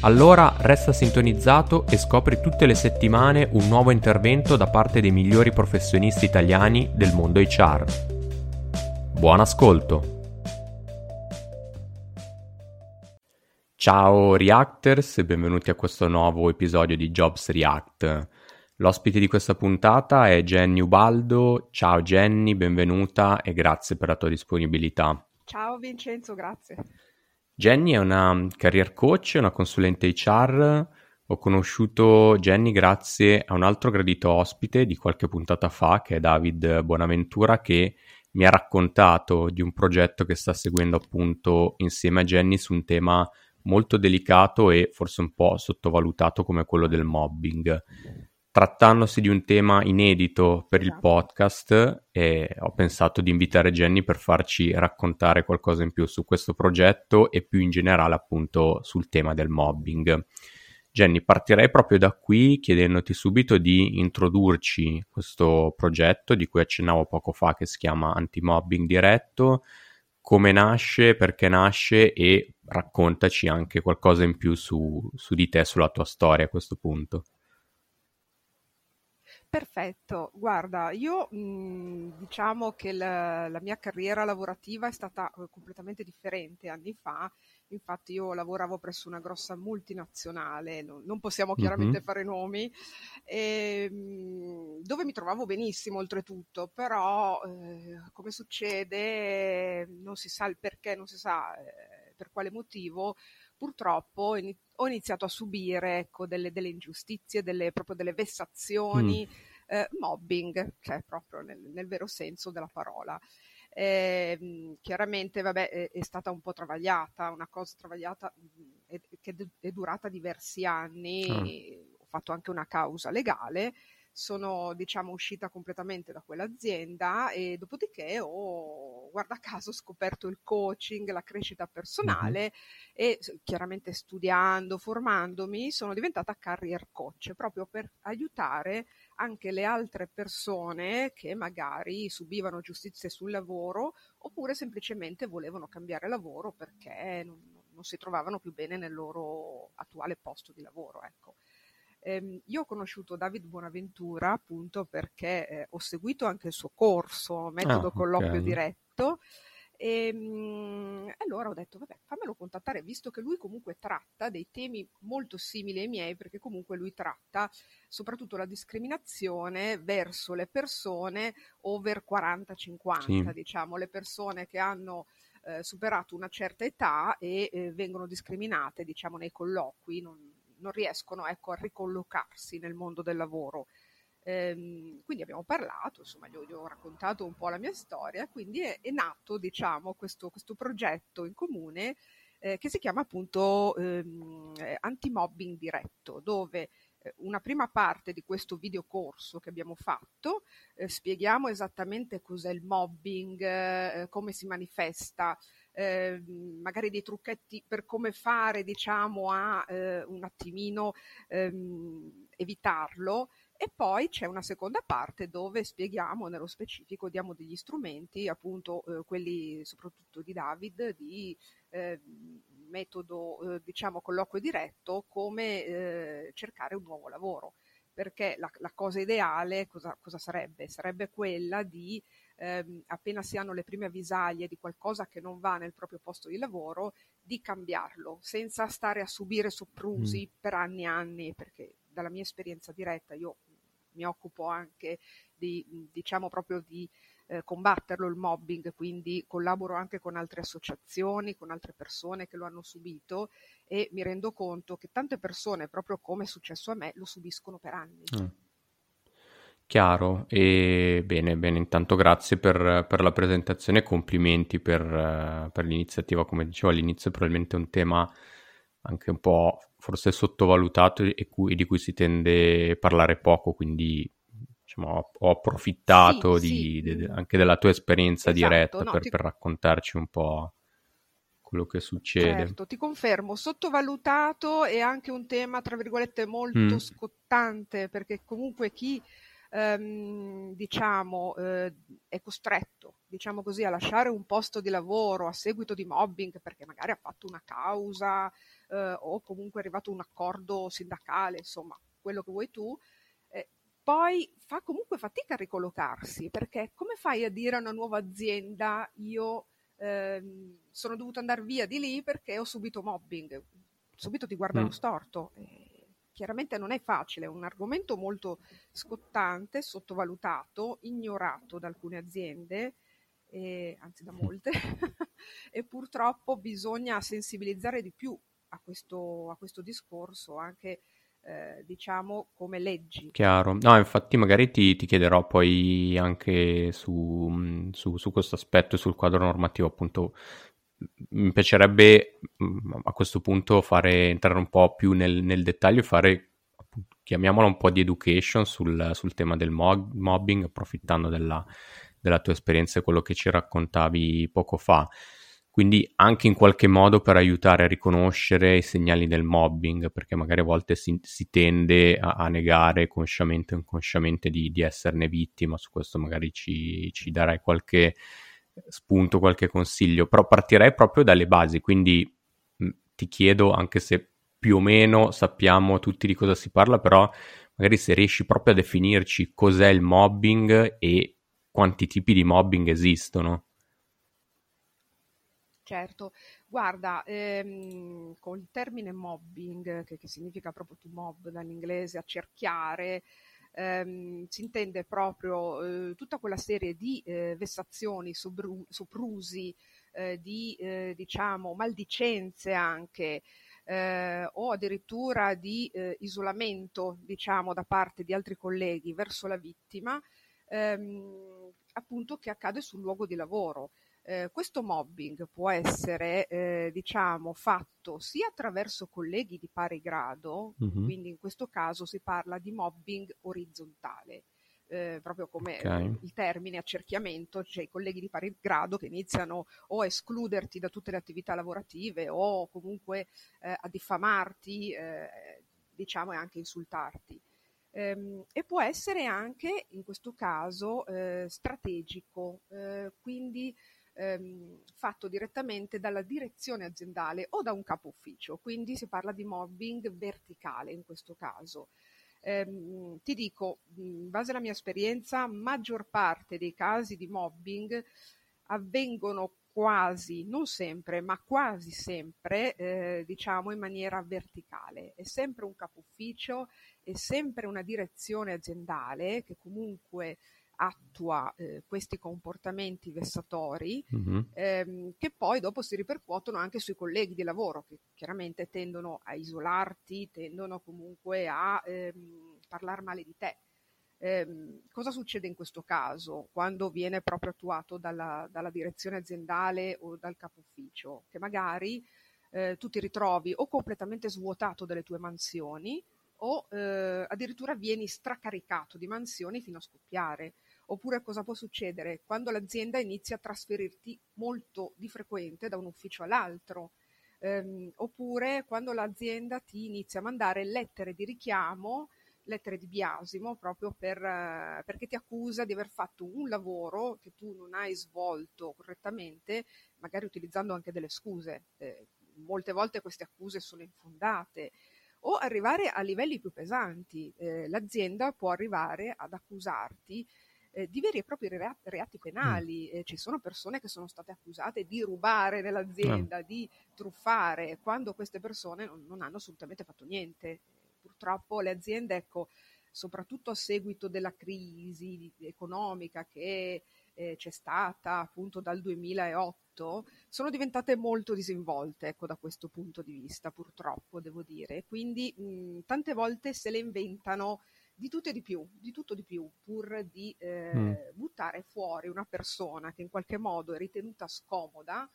Allora resta sintonizzato e scopri tutte le settimane un nuovo intervento da parte dei migliori professionisti italiani del mondo HR. Buon ascolto! Ciao Reactors e benvenuti a questo nuovo episodio di Jobs React. L'ospite di questa puntata è Jenny Ubaldo. Ciao Jenny, benvenuta e grazie per la tua disponibilità. Ciao Vincenzo, grazie. Jenny è una career coach, una consulente HR. Ho conosciuto Jenny grazie a un altro gradito ospite di qualche puntata fa, che è David Buonaventura, che mi ha raccontato di un progetto che sta seguendo appunto insieme a Jenny su un tema molto delicato e forse un po' sottovalutato come quello del mobbing trattandosi di un tema inedito per il esatto. podcast, eh, ho pensato di invitare Jenny per farci raccontare qualcosa in più su questo progetto e più in generale appunto sul tema del mobbing. Jenny, partirei proprio da qui chiedendoti subito di introdurci questo progetto di cui accennavo poco fa che si chiama Antimobbing Diretto, come nasce, perché nasce e raccontaci anche qualcosa in più su, su di te, sulla tua storia a questo punto. Perfetto, guarda, io mh, diciamo che la, la, mia carriera lavorativa è stata eh, completamente differente anni fa, infatti io lavoravo presso una grossa multinazionale, non, non possiamo chiaramente mm-hmm. fare nomi, e, mh, dove mi trovavo benissimo oltretutto, però eh, come succede non si sa il perché, non si sa eh, per quale motivo, purtroppo ho iniziato a subire ecco, delle, delle ingiustizie, delle, proprio delle vessazioni, mm. eh, mobbing, cioè proprio nel, nel, vero senso della parola. Eh, chiaramente vabbè, è, è, stata un po' travagliata, una cosa travagliata è, mm, che è durata diversi anni, mm. ho fatto anche una causa legale, sono diciamo uscita completamente da quell'azienda e dopodiché ho guarda caso scoperto il coaching, la crescita personale mm-hmm. e chiaramente studiando, formandomi sono diventata career coach proprio per aiutare anche le altre persone che magari subivano giustizia sul lavoro oppure semplicemente volevano cambiare lavoro perché non, non si trovavano più bene nel loro attuale posto di lavoro, ecco. Ehm, io ho conosciuto David Buonaventura appunto perché eh, ho seguito anche il suo corso, metodo ah, colloquio okay. diretto. E ehm, allora ho detto, vabbè, fammelo contattare, visto che lui comunque tratta dei temi molto simili ai miei, perché comunque lui tratta soprattutto la discriminazione verso le persone over 40-50, sì. diciamo, le persone che hanno eh, superato una certa età e eh, vengono discriminate, diciamo, nei colloqui, non, non riescono ecco, a ricollocarsi nel mondo del lavoro. Ehm, quindi abbiamo parlato, insomma, gli ho, gli ho, raccontato un po' la mia storia, quindi è, è nato, diciamo, questo, questo, progetto in comune eh, che si chiama appunto ehm, Anti-Mobbing Diretto, dove eh, una prima parte di questo videocorso che abbiamo fatto eh, spieghiamo esattamente cos'è il mobbing, eh, come si manifesta, eh, magari dei trucchetti per come fare, diciamo, a eh, un attimino ehm, evitarlo. E poi c'è una seconda parte dove spieghiamo nello specifico, diamo degli strumenti, appunto eh, quelli soprattutto di David, di eh, metodo, eh, diciamo, colloquio diretto, come eh, cercare un nuovo lavoro. Perché la, la cosa ideale cosa, cosa, sarebbe? Sarebbe quella di ehm, appena si hanno le prime avvisaglie di qualcosa che non va nel proprio posto di lavoro, di cambiarlo, senza stare a subire soprusi mm. per anni e anni, perché dalla mia esperienza diretta io mi occupo anche di, diciamo proprio di eh, combatterlo il mobbing, quindi collaboro anche con altre associazioni, con altre persone che lo hanno subito e mi rendo conto che tante persone, proprio come è successo a me, lo subiscono per anni. Mm. Chiaro, e bene, bene, intanto grazie per, per la presentazione e complimenti per, per, l'iniziativa, come dicevo all'inizio probabilmente è un tema anche un po' forse sottovalutato e, cui, di cui si tende a parlare poco, quindi diciamo, ho approfittato sì, di, sì. De, anche della tua esperienza esatto, diretta no, per, ti... per, raccontarci un po' quello che succede. Certo, ti confermo, sottovalutato è anche un tema, tra virgolette, molto mm. scottante, perché comunque chi ehm, diciamo, eh, è costretto, diciamo così, a lasciare un posto di lavoro a seguito di mobbing perché magari ha fatto una causa eh, o comunque è arrivato un accordo sindacale, insomma, quello che vuoi tu, eh, poi fa comunque fatica a ricollocarsi perché come fai a dire a una nuova azienda io ehm, sono dovuto andare via di lì perché ho subito mobbing? Subito ti guardano mm. storto. Eh, chiaramente non è facile, è un argomento molto scottante, sottovalutato, ignorato da alcune aziende, eh, anzi da molte, e purtroppo bisogna sensibilizzare di più a questo, a questo discorso anche eh, diciamo come leggi. Chiaro, no, infatti magari ti, ti chiederò poi anche su, su, su questo aspetto e sul quadro normativo, appunto mi piacerebbe mm, a questo punto fare, entrare un po' più nel, nel dettaglio e fare, chiamiamola un po' di education sul, sul tema del mob, mobbing, approfittando della, della, tua esperienza e quello che ci raccontavi poco fa. Quindi anche in qualche modo per aiutare a riconoscere i segnali del mobbing, perché magari a volte si, si tende a, a, negare consciamente o inconsciamente di, di esserne vittima, su questo magari ci, ci darai qualche spunto, qualche consiglio, però partirei proprio dalle basi, quindi ti chiedo, anche se più o meno sappiamo tutti di cosa si parla, però magari se riesci proprio a definirci cos'è il mobbing e quanti tipi di mobbing esistono. Certo, guarda, ehm, con il termine mobbing, che, che significa proprio to mob dall'inglese, accerchiare, ehm, si intende proprio eh, tutta quella serie di eh, vessazioni, sobru- soprusi, eh, di eh, diciamo maldicenze anche, eh, o addirittura di eh, isolamento, diciamo, da parte di altri colleghi verso la vittima, ehm, appunto che accade sul luogo di lavoro. Eh, questo mobbing può essere eh, diciamo, fatto sia attraverso colleghi di pari grado, mm-hmm. quindi in questo caso si parla di mobbing orizzontale. Eh, proprio come okay. il termine accerchiamento, cioè i colleghi di pari grado che iniziano o a escluderti da tutte le attività lavorative o comunque eh, a diffamarti, eh, diciamo, e anche insultarti. Ehm, e può essere anche, in questo caso, eh, strategico, quindi ehm, fatto direttamente dalla direzione aziendale o da un capo ufficio, quindi si parla di mobbing verticale in questo caso. Ehm, ti dico, in base alla mia esperienza, maggior parte dei casi di mobbing avvengono quasi, non sempre, ma quasi sempre, eh, diciamo in maniera verticale. È sempre un capo ufficio, è sempre una direzione aziendale che comunque attua eh, questi comportamenti vessatori mm-hmm. ehm, che poi dopo si ripercuotono anche sui colleghi di lavoro che chiaramente tendono a isolarti, tendono comunque a ehm, parlare male di te. Eh, cosa succede in questo caso quando viene proprio attuato dalla, dalla direzione aziendale o dal capo ufficio? Che magari eh, tu ti ritrovi o completamente svuotato dalle tue mansioni o eh, addirittura vieni stracaricato di mansioni fino a scoppiare. Oppure cosa può succedere? Quando l'azienda inizia a trasferirti molto di frequente da un ufficio all'altro. Ehm, oppure quando l'azienda ti inizia a mandare lettere di richiamo, lettere di biasimo, proprio per, eh, perché ti accusa di aver fatto un lavoro che tu non hai svolto correttamente, magari utilizzando anche delle scuse. Eh, molte volte queste accuse sono infondate o arrivare a livelli più pesanti. Eh, l'azienda può arrivare ad accusarti eh, di veri e propri reati, reati penali. Mm. Eh, ci sono persone che sono state accusate di rubare nell'azienda, mm. di truffare, quando queste persone non, non hanno assolutamente fatto niente. Purtroppo le aziende, ecco, soprattutto a seguito della crisi economica che eh, c'è stata appunto dal 2008, sono diventate molto disinvolte ecco, da questo punto di vista, purtroppo devo dire. Quindi mh, tante volte se le inventano di tutto e di più, di tutto di più, pur di eh, mm. buttare fuori una persona che in qualche modo è ritenuta scomoda,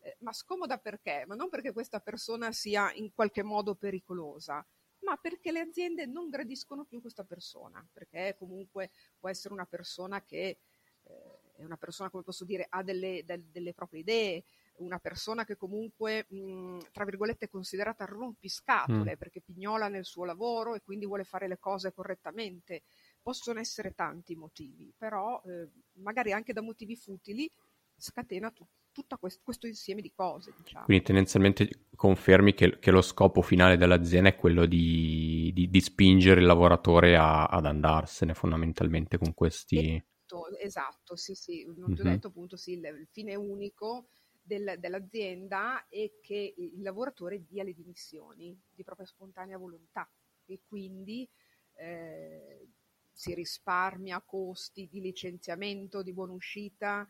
eh, ma scomoda perché? Ma non perché questa persona sia in qualche modo pericolosa, ma perché le aziende non gradiscono più questa persona, perché comunque può essere una persona che eh, è una persona, come posso dire, ha delle, del, delle proprie idee, una persona che comunque, mh, tra virgolette, è considerata rompiscatole mm. perché pignola nel suo lavoro e quindi vuole fare le cose correttamente. Possono essere tanti motivi, però eh, magari anche da motivi futili scatena tutto tutto questo, questo, insieme di cose. Diciamo. Quindi tendenzialmente confermi che, che, lo scopo finale dell'azienda è quello di, di, di spingere il lavoratore a, ad andarsene fondamentalmente con questi... Esatto, esatto sì sì, non mm-hmm. ti ho detto appunto sì, il, il fine unico del, dell'azienda è che il lavoratore dia le dimissioni di propria spontanea volontà e quindi eh, si risparmia costi di licenziamento, di buona uscita.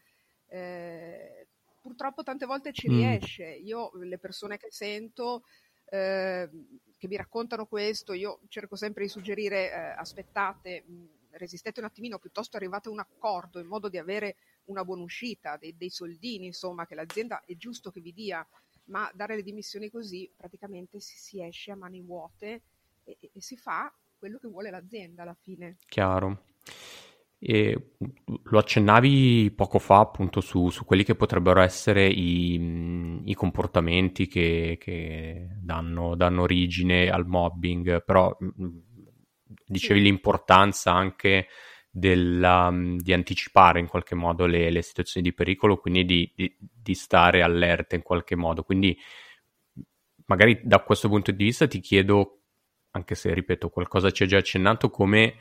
Eh, purtroppo tante volte ci mm. riesce. Io le persone che sento eh, che mi raccontano questo, io cerco sempre di suggerire eh, aspettate, mh, resistete un attimino, piuttosto arrivate a un accordo in modo di avere una buona uscita, dei, dei soldini, insomma, che l'azienda è giusto che vi dia, ma dare le dimissioni così praticamente si, si esce a mani vuote e, e, e si fa quello che vuole l'azienda alla fine. Chiaro. E lo accennavi poco fa appunto su, su quelli che potrebbero essere i, i comportamenti che, che danno, danno, origine al mobbing, però dicevi sì. l'importanza anche della, mm, di anticipare in qualche modo le, le situazioni di pericolo, quindi di, di, di, stare allerta in qualche modo. Quindi magari da questo punto di vista ti chiedo, anche se ripeto qualcosa ci hai già accennato, come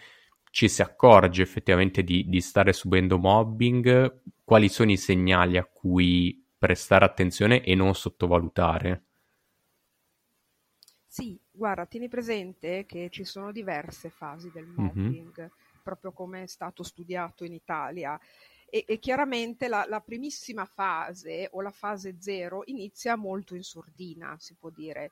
ci si accorge effettivamente di, di stare subendo mobbing, quali sono i segnali a cui prestare attenzione e non sottovalutare. Sì, guarda, tieni presente che ci sono diverse fasi del mobbing. Mm-hmm proprio come è stato studiato in Italia. E, e chiaramente la, la, primissima fase o la fase zero inizia molto in sordina, si può dire.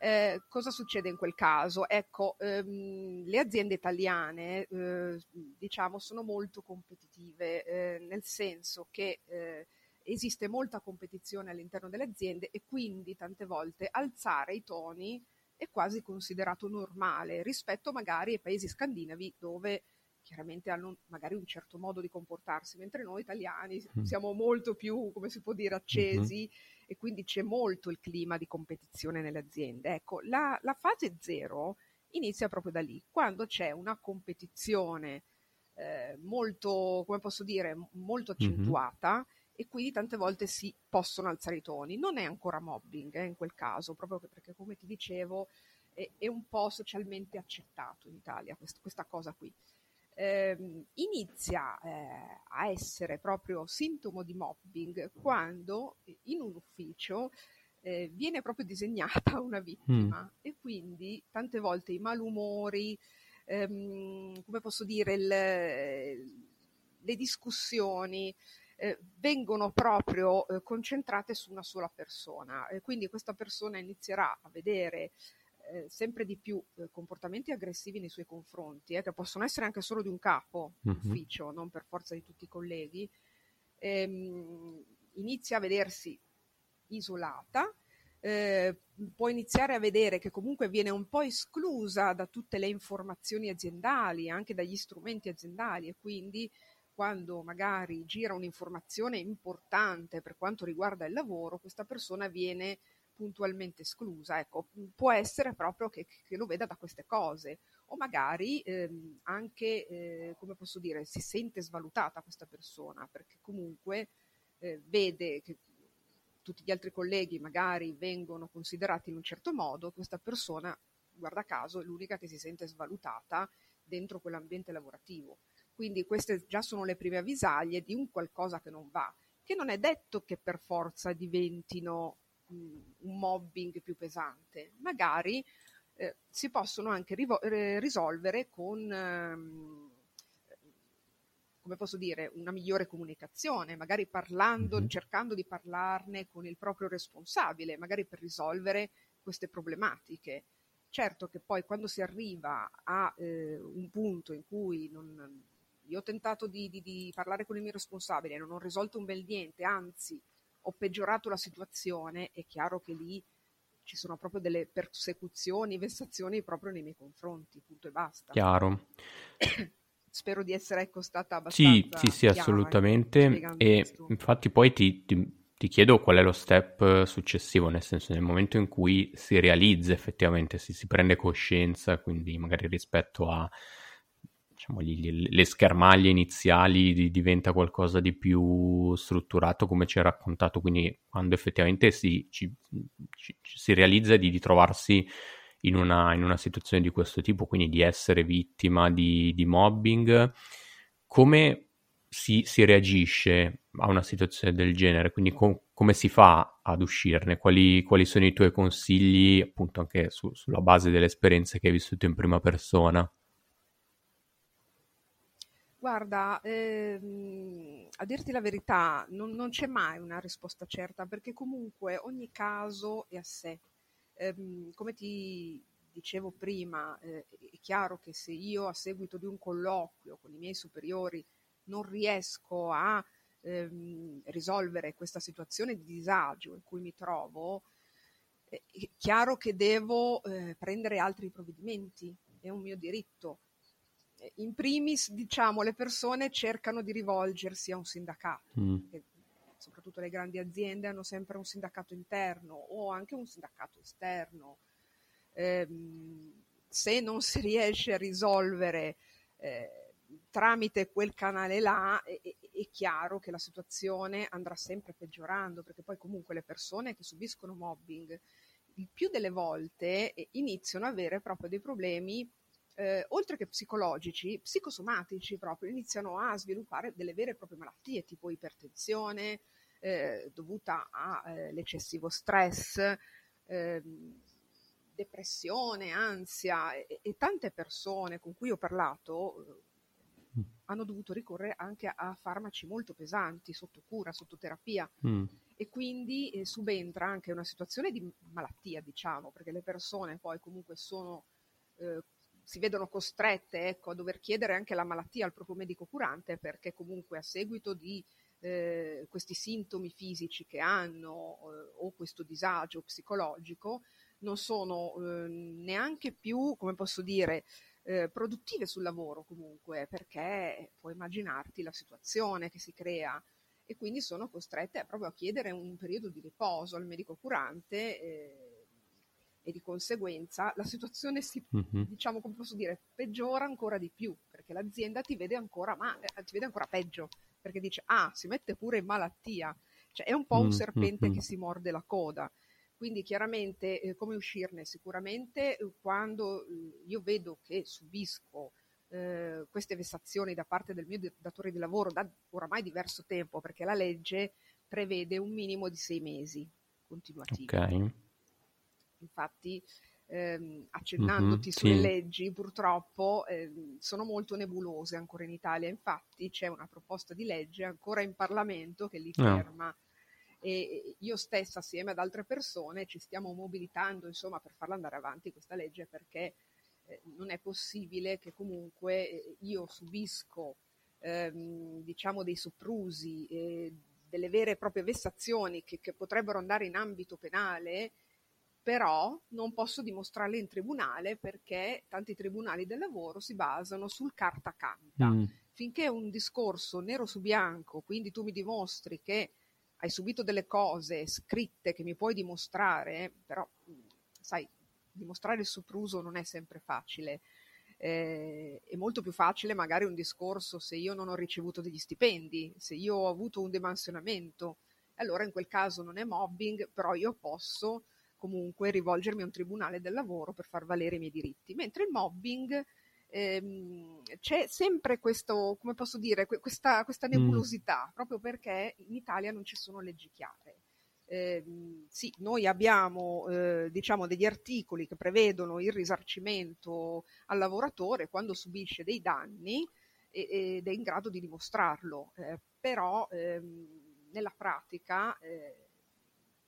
Eh, cosa succede in quel caso? Ecco, ehm, le aziende italiane, eh, diciamo, sono molto competitive, eh, nel senso che eh, esiste molta competizione all'interno delle aziende e quindi tante volte alzare i toni è quasi considerato normale rispetto magari ai paesi scandinavi dove chiaramente hanno magari un certo modo di comportarsi, mentre noi italiani mm. siamo molto più, come si può dire, accesi mm-hmm. e quindi c'è molto il clima di competizione nelle aziende. Ecco, la, la fase zero inizia proprio da lì, quando c'è una competizione eh, molto, come posso dire, molto accentuata. Mm-hmm. E quindi tante volte si possono alzare i toni. Non è ancora mobbing eh, in quel caso, proprio perché, come ti dicevo, è, è un po' socialmente accettato in Italia quest- questa cosa qui eh, inizia eh, a essere proprio sintomo di mobbing quando in un ufficio eh, viene proprio disegnata una vittima mm. e quindi tante volte i malumori, ehm, come posso dire, il, le discussioni eh, vengono proprio eh, concentrate su una sola persona e quindi questa persona inizierà a vedere eh, sempre di più eh, comportamenti aggressivi nei suoi confronti, eh, che possono essere anche solo di un capo mm-hmm. ufficio, non per forza di tutti i colleghi, ehm, inizia a vedersi isolata, eh, può iniziare a vedere che comunque viene un po' esclusa da tutte le informazioni aziendali, anche dagli strumenti aziendali e quindi quando magari gira un'informazione importante per quanto riguarda il lavoro, questa persona viene puntualmente esclusa. Ecco, può essere proprio che, che lo veda da queste cose o magari ehm, anche, eh, come posso dire, si sente svalutata questa persona perché comunque eh, vede che tutti gli altri colleghi magari vengono considerati in un certo modo, questa persona, guarda caso, è l'unica che si sente svalutata dentro quell'ambiente lavorativo. Quindi queste già sono le prime avvisaglie di un qualcosa che non va, che non è detto che per forza diventino un mobbing più pesante, magari eh, si possono anche rivo- risolvere con, ehm, come posso dire, una migliore comunicazione, magari parlando, mm-hmm. cercando di parlarne con il proprio responsabile, magari per risolvere queste problematiche. Certo che poi quando si arriva a eh, un punto in cui non, io ho tentato di, di, di, parlare con il mio responsabile e non ho risolto un bel niente, anzi ho peggiorato la situazione, è chiaro che lì ci sono proprio delle persecuzioni, vessazioni proprio nei miei confronti, punto e basta. Chiaro. Spero di essere ecco, stata abbastanza Sì, sì, sì, chiara, assolutamente. E questo. infatti poi ti, ti, ti, chiedo qual è lo step successivo, nel senso nel momento in cui si realizza effettivamente, si, si prende coscienza, quindi magari rispetto a diciamo, gli, le schermaglie iniziali di, diventa qualcosa di più strutturato come ci hai raccontato, quindi quando effettivamente si, ci, ci, si realizza di, di trovarsi in una, in una, situazione di questo tipo, quindi di essere vittima di, di mobbing, come si, si, reagisce a una situazione del genere? Quindi com- come si fa ad uscirne? Quali, quali, sono i tuoi consigli, appunto anche su, sulla base delle esperienze che hai vissuto in prima persona? Guarda, ehm, a dirti la verità, non, non, c'è mai una risposta certa perché comunque ogni caso è a sé. Ehm, come ti dicevo prima, eh, è chiaro che se io a seguito di un colloquio con i miei superiori non riesco a ehm, risolvere questa situazione di disagio in cui mi trovo, è chiaro che devo eh, prendere altri provvedimenti, è un mio diritto in primis, diciamo, le persone cercano di rivolgersi a un sindacato, mm. soprattutto le grandi aziende hanno sempre un sindacato interno o anche un sindacato esterno. Eh, se non si riesce a risolvere eh, tramite quel canale là, è, è, è, chiaro che la situazione andrà sempre peggiorando, perché poi comunque le persone che subiscono mobbing il più delle volte eh, iniziano ad avere proprio dei problemi eh, oltre che psicologici, psicosomatici proprio, iniziano a sviluppare delle vere e proprie malattie tipo ipertensione eh, dovuta all'eccessivo eh, stress, ehm, depressione, ansia e, e, tante persone con cui ho parlato mm. hanno dovuto ricorrere anche a farmaci molto pesanti sotto cura, sotto terapia mm. e quindi eh, subentra anche una situazione di malattia, diciamo, perché le persone poi comunque sono eh, si vedono costrette ecco, a dover chiedere anche la malattia al proprio medico curante perché comunque a seguito di eh, questi sintomi fisici che hanno eh, o questo disagio psicologico non sono eh, neanche più, come posso dire, eh, produttive sul lavoro comunque perché puoi immaginarti la situazione che si crea. E quindi sono costrette proprio a chiedere un periodo di riposo al medico curante eh, e di conseguenza la situazione si, mm-hmm. diciamo, come posso dire, peggiora ancora di più, perché l'azienda ti vede ancora, ma- eh, ti vede ancora peggio, perché dice, ah, si mette pure in malattia, cioè è un po' un mm-hmm. serpente che si morde la coda. Quindi chiaramente eh, come uscirne? Sicuramente eh, quando eh, io vedo che subisco eh, queste vessazioni da parte del mio datore di lavoro da oramai diverso tempo, perché la legge prevede un minimo di sei mesi continuativi. Okay. Infatti, ehm, accennandoti mm-hmm, sulle sì. leggi, purtroppo ehm, sono molto nebulose ancora in Italia. Infatti, c'è una proposta di legge ancora in Parlamento che li ah. ferma. No. E io stessa, assieme ad altre persone, ci stiamo mobilitando insomma, per farla andare avanti questa legge perché eh, non è possibile che comunque eh, io subisco ehm, diciamo dei soprusi, eh, delle vere e proprie vessazioni che, che potrebbero andare in ambito penale però non posso dimostrarle in tribunale perché tanti tribunali del lavoro si basano sul carta canta. Mm. Finché un discorso nero su bianco, quindi tu mi dimostri che hai subito delle cose scritte che mi puoi dimostrare, però sai, dimostrare il sopruso non è sempre facile. Eh, è molto più facile magari un discorso se io non ho ricevuto degli stipendi, se io ho avuto un demansionamento, allora in quel caso non è mobbing, però io posso comunque rivolgermi a un tribunale del lavoro per far valere i miei diritti, mentre il mobbing ehm, c'è sempre questo, come posso dire, questa, questa nebulosità, mm. proprio perché in Italia non ci sono leggi chiare. eh, sì, noi abbiamo eh, diciamo degli articoli che prevedono il risarcimento al lavoratore quando subisce dei danni ed è in grado di dimostrarlo, eh, però ehm, nella pratica eh,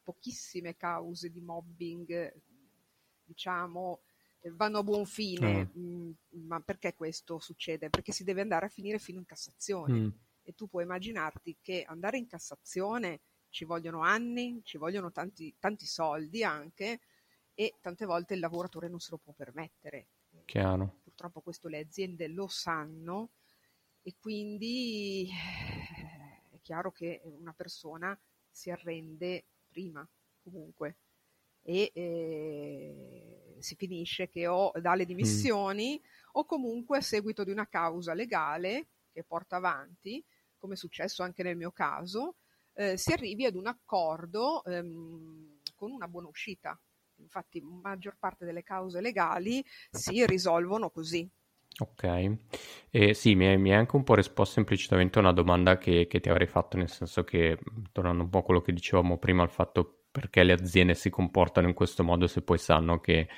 pochissime cause di mobbing diciamo vanno a buon fine, mm. mh, ma perché questo succede? Perché si deve andare a finire fino in Cassazione mm. e tu puoi immaginarti che andare in Cassazione ci vogliono anni, ci vogliono tanti, tanti soldi anche e tante volte il lavoratore non se lo può permettere. Chiaro. Purtroppo questo le aziende lo sanno e quindi eh, è chiaro che una persona si arrende prima comunque e eh, si finisce che o dà le dimissioni mm. o comunque a seguito di una causa legale che porta avanti, come è successo anche nel mio caso, eh, si arrivi ad un accordo ehm, con una buona uscita. Infatti, maggior parte delle cause legali si risolvono così. Ok, eh, sì, mi hai, anche un po' risposto implicitamente a una domanda che, che, ti avrei fatto, nel senso che, tornando un po' a quello che dicevamo prima, al fatto perché le aziende si comportano in questo modo se poi sanno che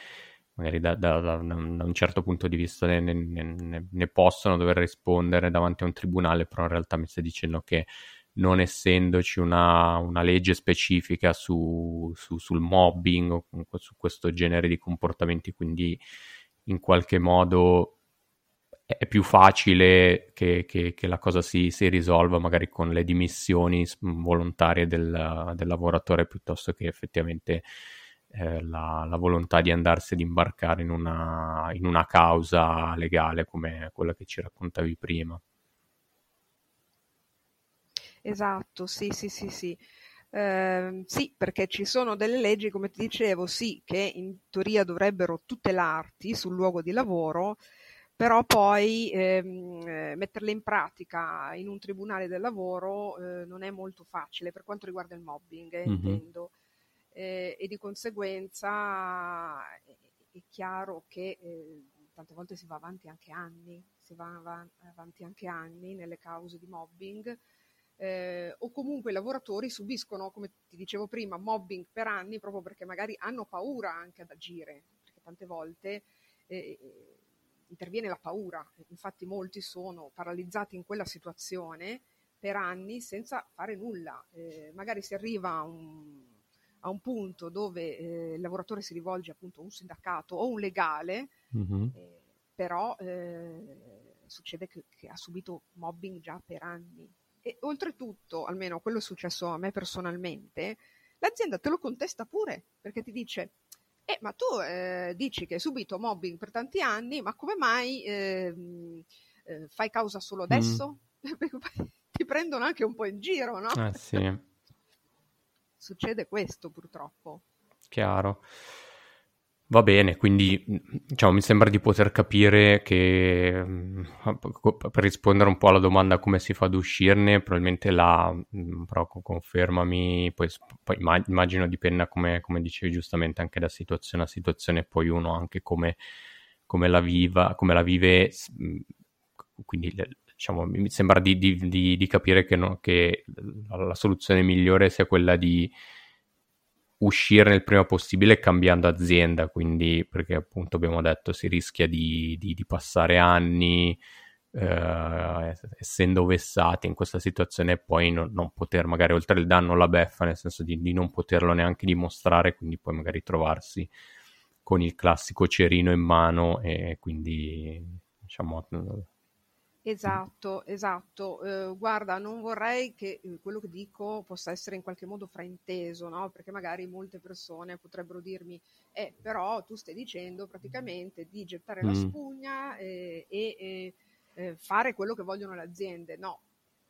magari da, da, da, da un certo punto di vista ne, ne, ne, possono dover rispondere davanti a un tribunale, però in realtà mi stai dicendo che non essendoci una, una legge specifica su, su, sul mobbing o comunque su questo genere di comportamenti, quindi in qualche modo è più facile che, che, che la cosa si, si, risolva magari con le dimissioni volontarie del, del lavoratore piuttosto che effettivamente eh, la, la, volontà di andarsi ad imbarcare in una, in una causa legale come quella che ci raccontavi prima. Esatto, sì, sì, sì, sì. Eh, sì, perché ci sono delle leggi, come ti dicevo, sì, che in teoria dovrebbero tutelarti sul luogo di lavoro, però poi ehm, eh, metterle in pratica in un tribunale del lavoro eh, non è molto facile per quanto riguarda il mobbing, eh, mm-hmm. intendo. Eh, e di conseguenza è, è chiaro che eh, tante volte si va avanti anche anni, si va avanti anche anni nelle cause di mobbing eh, o comunque i lavoratori subiscono, come ti dicevo prima, mobbing per anni proprio perché magari hanno paura anche ad agire, perché tante volte eh, interviene la paura, infatti molti sono paralizzati in quella situazione per anni senza fare nulla, eh, magari si arriva a un, a un punto dove eh, il lavoratore si rivolge appunto a un sindacato o un legale, mm-hmm. però eh, succede che, che ha subito mobbing già per anni. E oltretutto, almeno quello è successo a me personalmente, l'azienda te lo contesta pure perché ti dice: eh, ma tu eh, dici che hai subito mobbing per tanti anni, ma come mai eh, eh, fai causa solo mm. adesso? Mm. ti prendono anche un po' in giro, no? Eh sì. Succede questo purtroppo. Chiaro. Va bene, quindi diciamo, mi sembra di poter capire che mm, per rispondere un po' alla domanda come si fa ad uscirne, probabilmente la, mm, però confermami, poi, poi immagino dipenda come, come, dicevi giustamente anche da situazione a situazione, poi uno anche come, come, la, viva, come la vive, mm, quindi diciamo, mi sembra di, di, di, di capire che, no, che la soluzione migliore sia quella di uscire il prima possibile cambiando azienda, quindi perché appunto abbiamo detto si rischia di, di, di passare anni eh, essendo vessati in questa situazione e poi non, non, poter magari oltre il danno la beffa, nel senso di, di, non poterlo neanche dimostrare, quindi poi magari trovarsi con il classico cerino in mano e quindi diciamo Esatto, esatto. Eh, guarda, non vorrei che eh, quello che dico possa essere in qualche modo frainteso, no? Perché magari molte persone potrebbero dirmi, eh, però tu stai dicendo praticamente di gettare la mm. spugna eh, e eh, fare quello che vogliono le aziende. No,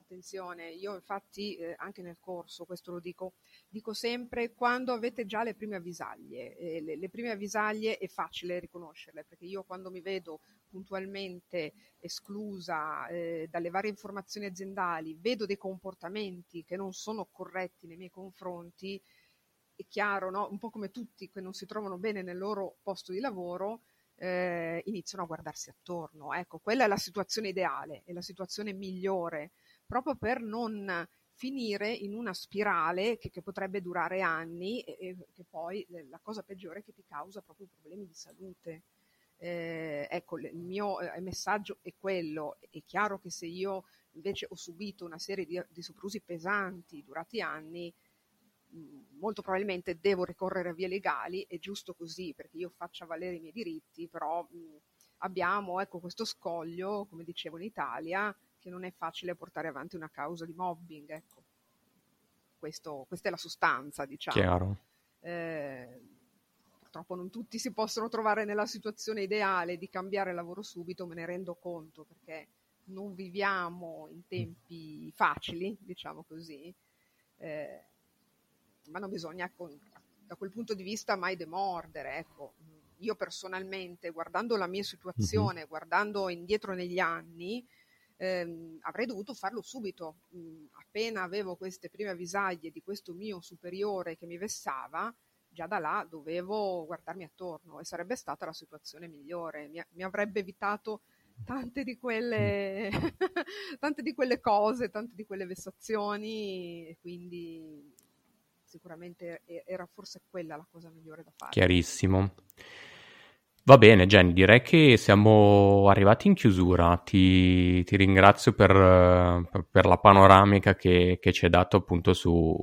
attenzione, io infatti eh, anche nel corso, questo lo dico, dico sempre quando avete già le prime avvisaglie, eh, le, le, prime avvisaglie è facile riconoscerle perché io quando mi vedo puntualmente esclusa eh, dalle varie informazioni aziendali, vedo dei comportamenti che non sono corretti nei miei confronti, è chiaro, no? un po' come tutti che non si trovano bene nel loro posto di lavoro, eh, iniziano a guardarsi attorno. Ecco, quella è la situazione ideale, è la situazione migliore proprio per non finire in una spirale che, che potrebbe durare anni e, e, che poi la cosa peggiore è che ti causa proprio problemi di salute. Eh, ecco, il mio eh, messaggio è quello. È chiaro che se io invece ho subito una serie di, di soprusi pesanti durati anni, molto probabilmente devo ricorrere a vie legali, è giusto così perché io faccia valere i miei diritti, però mh, abbiamo ecco, questo scoglio, come dicevo in Italia, che non è facile portare avanti una causa di mobbing. Ecco. Questo, questa è la sostanza, diciamo. Chiaro. Eh, purtroppo non tutti si possono trovare nella situazione ideale di cambiare lavoro subito, me ne rendo conto perché non viviamo in tempi facili, diciamo così, eh, ma non bisogna ecco, da quel punto di vista mai demordere. Ecco. Io personalmente, guardando la mia situazione, mm-hmm. guardando indietro negli anni, ehm, avrei dovuto farlo subito. Mm, appena avevo queste prime avvisaglie di questo mio superiore che mi vessava, già da là dovevo guardarmi attorno e sarebbe stata la situazione migliore. Mi, mi avrebbe evitato tante di, quelle, tante di quelle cose, tante di quelle vessazioni, e quindi sicuramente era forse quella la cosa migliore da fare. Chiarissimo. Va bene, Jenny, direi che siamo arrivati in chiusura. Ti, ti ringrazio per, per, la panoramica che, che, ci hai dato appunto su,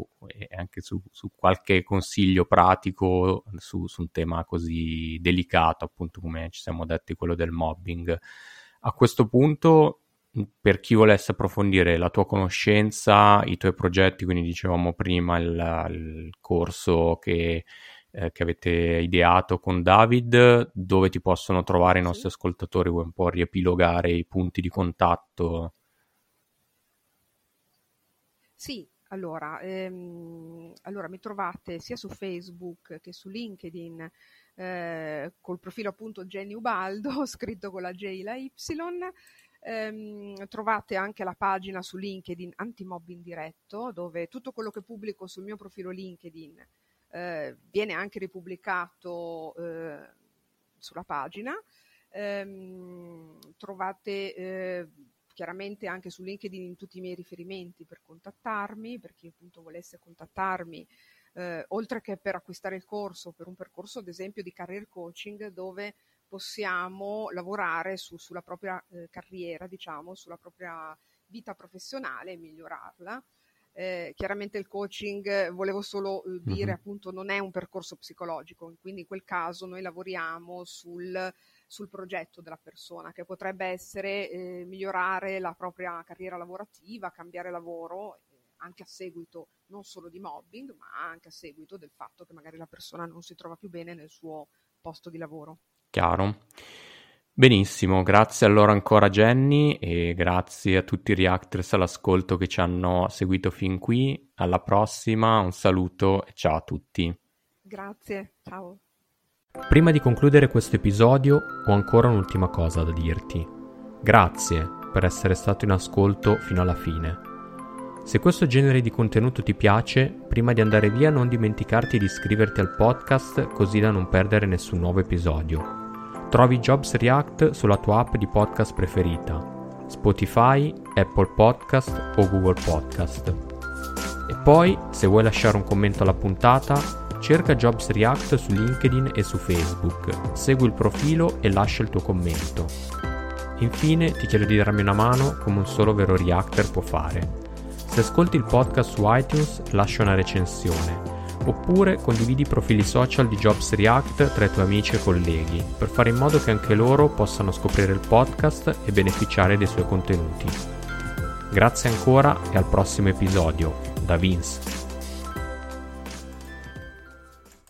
anche su, su qualche consiglio pratico su, su, un tema così delicato, appunto come ci siamo detti, quello del mobbing. A questo punto, per chi volesse approfondire la tua conoscenza, i tuoi progetti, quindi dicevamo prima il, il corso che eh, che avete ideato con David, dove ti possono trovare i nostri ascoltatori? Vuoi un po' riepilogare i punti di contatto? Sì, allora, ehm, allora mi trovate sia su Facebook che su LinkedIn eh, col profilo appunto Jenny Ubaldo, scritto con la J e la Y. Um, trovate anche la pagina su LinkedIn Antimobbing Diretto, dove tutto quello che pubblico sul mio profilo LinkedIn eh, viene anche ripubblicato eh, sulla pagina. Ehm, trovate eh, chiaramente anche su LinkedIn tutti i miei riferimenti per contattarmi, per chi appunto volesse contattarmi, eh, oltre che per acquistare il corso, per un percorso ad esempio di career coaching dove possiamo lavorare su, sulla propria eh, carriera, diciamo, sulla propria vita professionale e migliorarla. Eh, chiaramente il coaching, volevo solo eh, dire, mm-hmm. appunto, non è un percorso psicologico, quindi in quel caso noi lavoriamo sul, sul progetto della persona, che potrebbe essere eh, migliorare la propria carriera lavorativa, cambiare lavoro, eh, anche a seguito non solo di mobbing, ma anche a seguito del fatto che magari la persona non si trova più bene nel suo posto di lavoro. Chiaro. Benissimo, grazie allora ancora Jenny e grazie a tutti i reactors all'ascolto che ci hanno seguito fin qui. Alla prossima, un saluto e ciao a tutti. Grazie, ciao. Prima di concludere questo episodio ho ancora un'ultima cosa da dirti. Grazie per essere stato in ascolto fino alla fine. Se questo genere di contenuto ti piace, prima di andare via non dimenticarti di iscriverti al podcast così da non perdere nessun nuovo episodio. Trovi Jobs React sulla tua app di podcast preferita, Spotify, Apple Podcast o Google Podcast. E poi, se vuoi lasciare un commento alla puntata, cerca Jobs React su LinkedIn e su Facebook, segui il profilo e lascia il tuo commento. Infine ti chiedo di darmi una mano come un solo vero Reactor può fare. Se ascolti il podcast su iTunes, lascia una recensione Oppure condividi i profili social di Jobs React tra i tuoi amici e colleghi, per fare in modo che anche loro possano scoprire il podcast e beneficiare dei suoi contenuti. Grazie ancora e al prossimo episodio. Da Vince.